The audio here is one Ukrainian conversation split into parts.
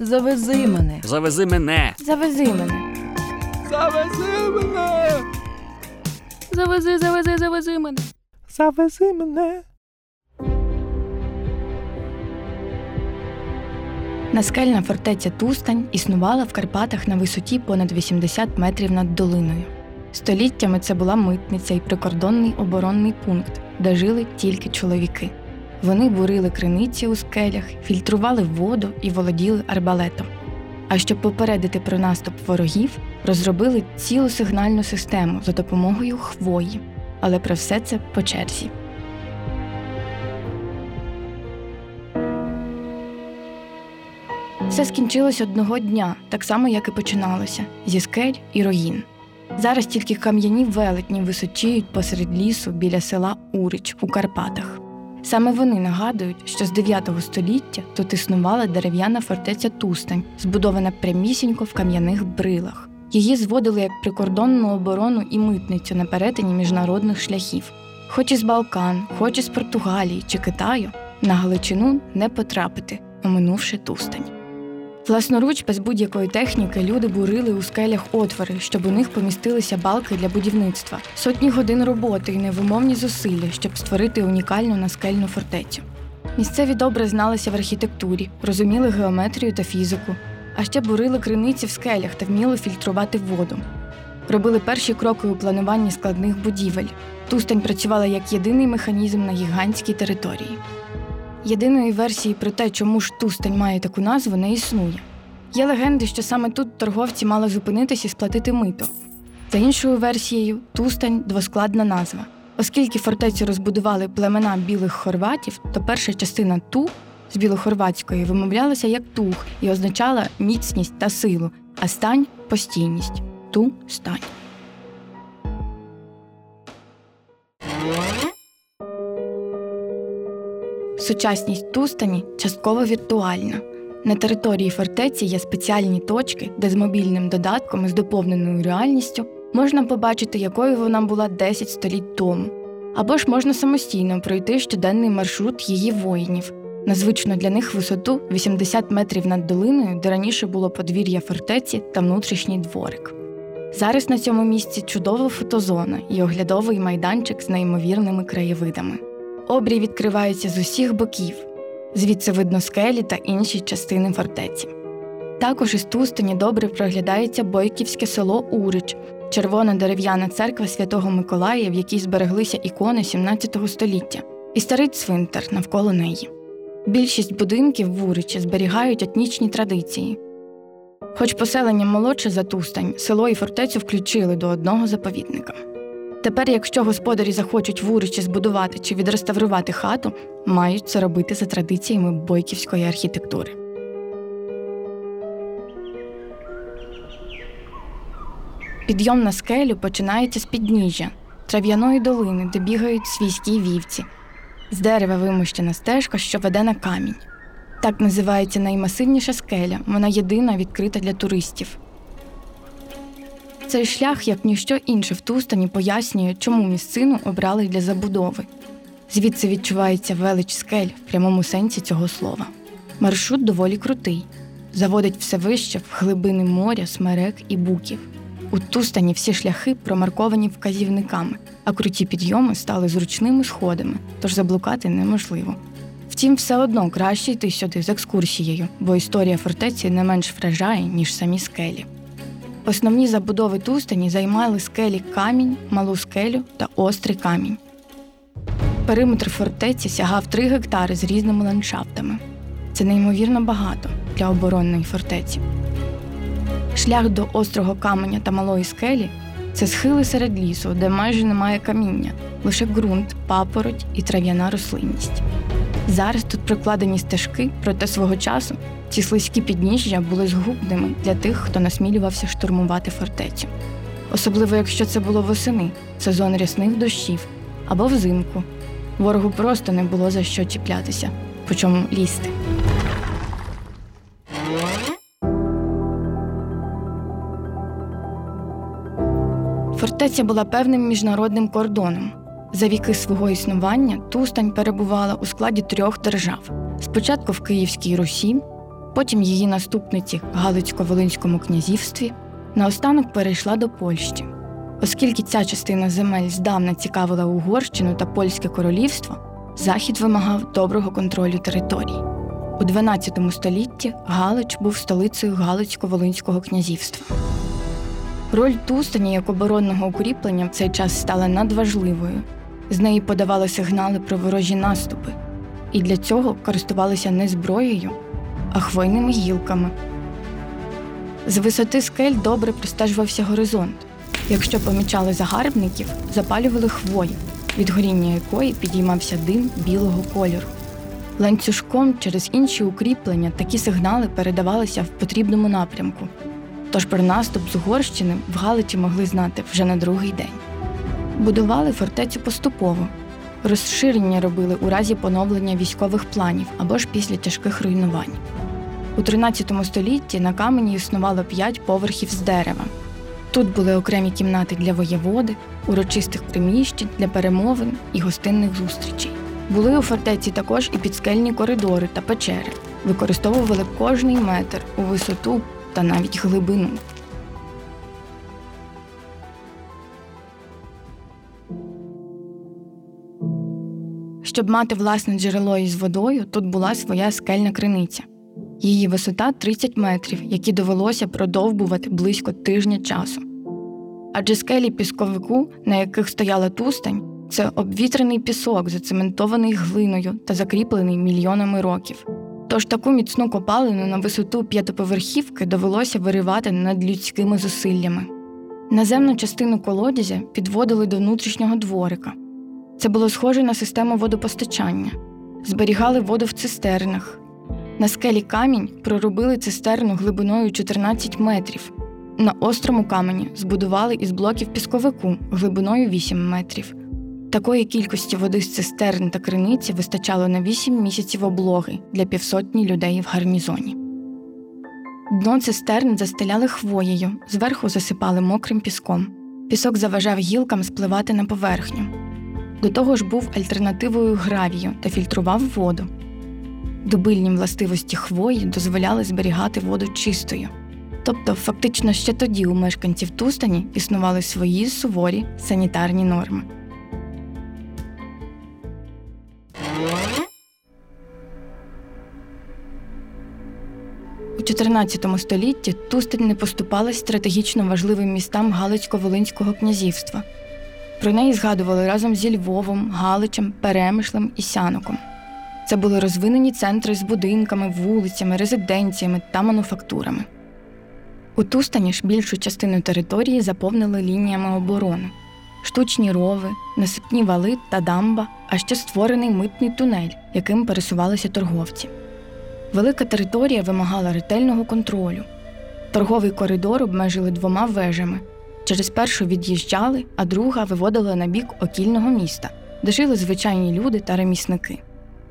Завези мене. Завези мене. Завези мене. Завези мене. Завези, завези, завези мене. Завези мене. Наскельна фортеця Тустань існувала в Карпатах на висоті понад 80 метрів над долиною. Століттями це була митниця і прикордонний оборонний пункт, де жили тільки чоловіки. Вони бурили криниці у скелях, фільтрували воду і володіли арбалетом. А щоб попередити про наступ ворогів, розробили цілу сигнальну систему за допомогою хвої. Але про все це по черзі. Все скінчилось одного дня, так само, як і починалося зі скель і руїн. Зараз тільки кам'яні велетні височіють посеред лісу біля села Урич у Карпатах. Саме вони нагадують, що з 9 століття тут існувала дерев'яна фортеця Тустань, збудована прямісінько в кам'яних брилах. Її зводили як прикордонну оборону і митницю на перетині міжнародних шляхів. Хоч із Балкан, хоч із Португалії чи Китаю, на Галичину не потрапити, оминувши Тустань. Власноруч, без будь-якої техніки, люди бурили у скелях отвори, щоб у них помістилися балки для будівництва, сотні годин роботи і невимовні зусилля, щоб створити унікальну наскельну фортецю. Місцеві добре зналися в архітектурі, розуміли геометрію та фізику, а ще бурили криниці в скелях та вміли фільтрувати воду. Робили перші кроки у плануванні складних будівель. Тустань працювала як єдиний механізм на гігантській території. Єдиної версії про те, чому ж Тустань має таку назву, не існує. Є легенди, що саме тут торговці мали зупинитись і сплатити мито. За іншою версією, Тустань двоскладна назва. Оскільки фортецю розбудували племена білих хорватів, то перша частина ту з білохорватської вимовлялася як тух і означала міцність та силу, а стань постійність ту стань. Сучасність Тустані частково віртуальна. На території фортеці є спеціальні точки, де з мобільним додатком з доповненою реальністю можна побачити, якою вона була 10 століть тому. Або ж можна самостійно пройти щоденний маршрут її воїнів на звичну для них висоту 80 метрів над долиною, де раніше було подвір'я фортеці та внутрішній дворик. Зараз на цьому місці чудова фотозона і оглядовий майданчик з неймовірними краєвидами. Обрій відкривається з усіх боків, звідси видно скелі та інші частини фортеці. Також із Тустані добре проглядається Бойківське село Урич, червона дерев'яна церква Святого Миколая, в якій збереглися ікони 17 століття, і старий цвинтар навколо неї. Більшість будинків в Уричі зберігають етнічні традиції. Хоч поселення молодше за Тустань, село і фортецю включили до одного заповідника. Тепер, якщо господарі захочуть в Уричі збудувати чи відреставрувати хату, мають це робити за традиціями бойківської архітектури. Підйом на скелю починається з підніжжя, трав'яної долини, де бігають свійські вівці, з дерева вимощена стежка, що веде на камінь. Так називається наймасивніша скеля, вона єдина відкрита для туристів. Цей шлях, як ніщо інше в Тустані, пояснює, чому місцину обрали для забудови. Звідси відчувається велич скель в прямому сенсі цього слова. Маршрут доволі крутий, заводить все вище в глибини моря, смерек і буків. У Тустані всі шляхи промарковані вказівниками, а круті підйоми стали зручними сходами, тож заблукати неможливо. Втім, все одно краще йти сюди з екскурсією, бо історія фортеці не менш вражає, ніж самі скелі. Основні забудови Тустані займали скелі камінь, малу скелю та острий камінь. Периметр фортеці сягав 3 гектари з різними ландшафтами. Це неймовірно багато для оборонної фортеці. Шлях до острого каменя та малої скелі це схили серед лісу, де майже немає каміння, лише ґрунт, папороть і трав'яна рослинність. Зараз тут прикладені стежки, проте свого часу ці слизькі підніжжя були згубними для тих, хто насмілювався штурмувати фортецю. Особливо, якщо це було восени, сезон рясних дощів або взимку. Ворогу просто не було за що чіплятися, по чому лізти. Фортеця була певним міжнародним кордоном. За віки свого існування Тустань перебувала у складі трьох держав: спочатку в Київській Русі, потім її наступниці в Галицько-Волинському князівстві, наостанок перейшла до Польщі. Оскільки ця частина земель здавна цікавила Угорщину та Польське королівство, Захід вимагав доброго контролю територій. У 12 столітті Галич був столицею Галицько-Волинського князівства. Роль Тустані як оборонного укріплення в цей час стала надважливою. З неї подавали сигнали про ворожі наступи, і для цього користувалися не зброєю, а хвойними гілками. З висоти скель добре простежувався горизонт. Якщо помічали загарбників, запалювали хвою, від горіння якої підіймався дим білого кольору. Ланцюжком через інші укріплення такі сигнали передавалися в потрібному напрямку. Тож про наступ з Угорщини в Галичі могли знати вже на другий день. Будували фортецю поступово. Розширення робили у разі поновлення військових планів або ж після тяжких руйнувань. У 13 столітті на камені існувало п'ять поверхів з дерева. Тут були окремі кімнати для воєводи, урочистих приміщень для перемовин і гостинних зустрічей. Були у фортеці також і підскельні коридори та печери, використовували кожний метр у висоту та навіть глибину. Щоб мати власне джерело із водою, тут була своя скельна криниця. Її висота 30 метрів, які довелося продовбувати близько тижня часу. Адже скелі пісковику, на яких стояла тустань, це обвітрений пісок, зацементований глиною та закріплений мільйонами років. Тож таку міцну копалину на висоту п'ятиповерхівки довелося виривати над людськими зусиллями. Наземну частину колодязя підводили до внутрішнього дворика. Це було схоже на систему водопостачання, зберігали воду в цистернах. На скелі камінь проробили цистерну глибиною 14 метрів. На острому камені збудували із блоків пісковику глибиною 8 метрів. Такої кількості води з цистерн та криниці вистачало на 8 місяців облоги для півсотні людей в гарнізоні. Дно цистерн застеляли хвоєю, зверху засипали мокрим піском. Пісок заважав гілкам спливати на поверхню. До того ж був альтернативою гравію та фільтрував воду. Добильні властивості хвої дозволяли зберігати воду чистою. Тобто, фактично ще тоді у мешканців Тустані існували свої суворі санітарні норми. У 14 столітті Тустань не поступалась стратегічно важливим містам Галицько-Волинського князівства. Про неї згадували разом зі Львовом, Галичем, Перемишлем і Сяноком. Це були розвинені центри з будинками, вулицями, резиденціями та мануфактурами. У Тустані ж більшу частину території заповнили лініями оборони, штучні рови, насипні вали та дамба, а ще створений митний тунель, яким пересувалися торговці. Велика територія вимагала ретельного контролю. Торговий коридор обмежили двома вежами. Через першу від'їжджали, а друга виводила на бік окільного міста, де жили звичайні люди та ремісники.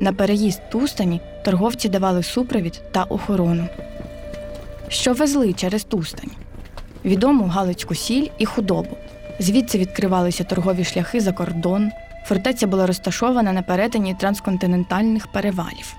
На переїзд Тустані торговці давали супровід та охорону. Що везли через Тустань? Відому Галицьку сіль і худобу. Звідси відкривалися торгові шляхи за кордон. Фортеця була розташована на перетині трансконтинентальних перевалів.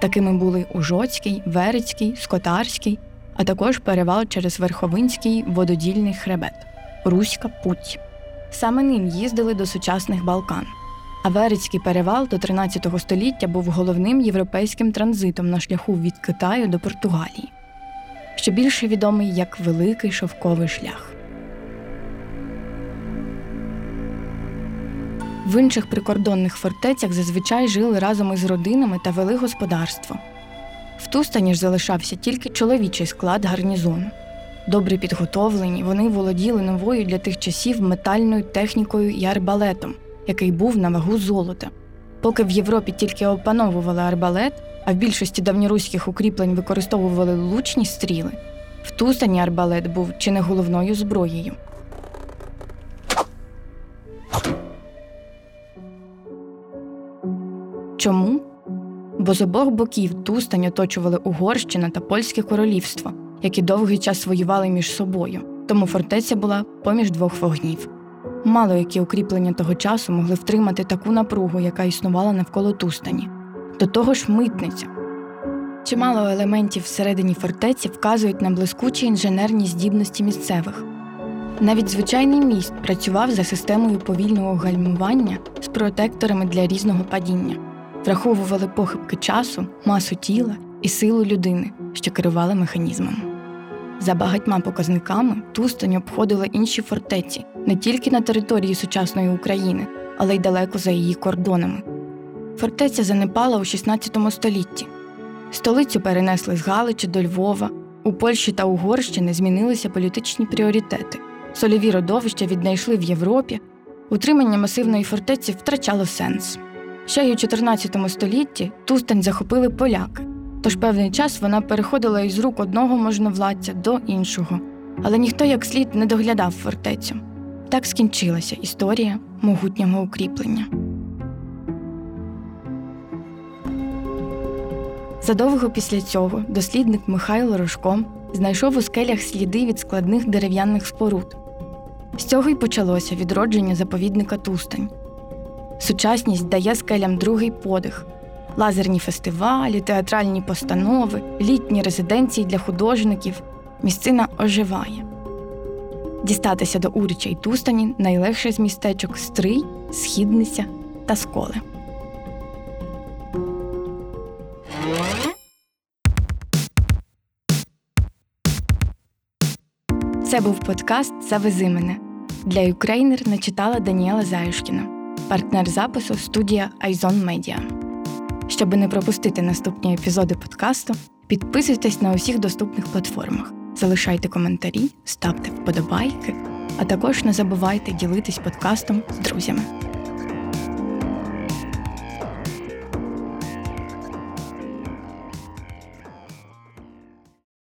Такими були Ужоцький, Верецький, Скотарський, а також перевал через Верховинський вододільний хребет Руська Путь. Саме ним їздили до сучасних Балкан. А Верецький перевал до 13 століття був головним європейським транзитом на шляху від Китаю до Португалії, що більше відомий як Великий Шовковий шлях. В інших прикордонних фортецях зазвичай жили разом із родинами та вели господарство. В Тустані ж залишався тільки чоловічий склад гарнізону. Добре підготовлені, вони володіли новою для тих часів метальною технікою і арбалетом, який був на вагу золота. Поки в Європі тільки опановували арбалет, а в більшості давньоруських укріплень використовували лучні стріли, в Тустані арбалет був чи не головною зброєю. Чому? Бо з обох боків Тустань оточували Угорщина та Польське королівство, які довгий час воювали між собою, тому фортеця була поміж двох вогнів. Мало які укріплення того часу могли втримати таку напругу, яка існувала навколо Тустані. До того ж, митниця. Чимало елементів всередині фортеці вказують на блискучі інженерні здібності місцевих. Навіть звичайний міст працював за системою повільного гальмування з протекторами для різного падіння, враховували похибки часу, масу тіла і силу людини, що керували механізмом. За багатьма показниками Тустань обходила інші фортеці не тільки на території сучасної України, але й далеко за її кордонами. Фортеця занепала у XVI столітті. Столицю перенесли з Галичі до Львова. У Польщі та Угорщині змінилися політичні пріоритети. Сольові родовища віднайшли в Європі. Утримання масивної фортеці втрачало сенс. Ще й у 14 столітті Тустань захопили поляки, тож певний час вона переходила із рук одного можновладця до іншого, але ніхто як слід не доглядав фортецю. Так скінчилася історія могутнього укріплення. Задовго після цього дослідник Михайло Рожко знайшов у скелях сліди від складних дерев'яних споруд. З цього й почалося відродження заповідника Тустань. Сучасність дає скелям другий подих, лазерні фестивалі, театральні постанови, літні резиденції для художників. Місцина оживає. Дістатися до Уріча й Тустані найлегше з містечок Стрий, Східниця та Сколи. Це був подкаст Завези мене. Для Ukraїner начитала Даніела Заюшкіна, партнер запису студія Айзон Медіа. Щоб не пропустити наступні епізоди подкасту, підписуйтесь на усіх доступних платформах, залишайте коментарі, ставте вподобайки, а також не забувайте ділитись подкастом з друзями.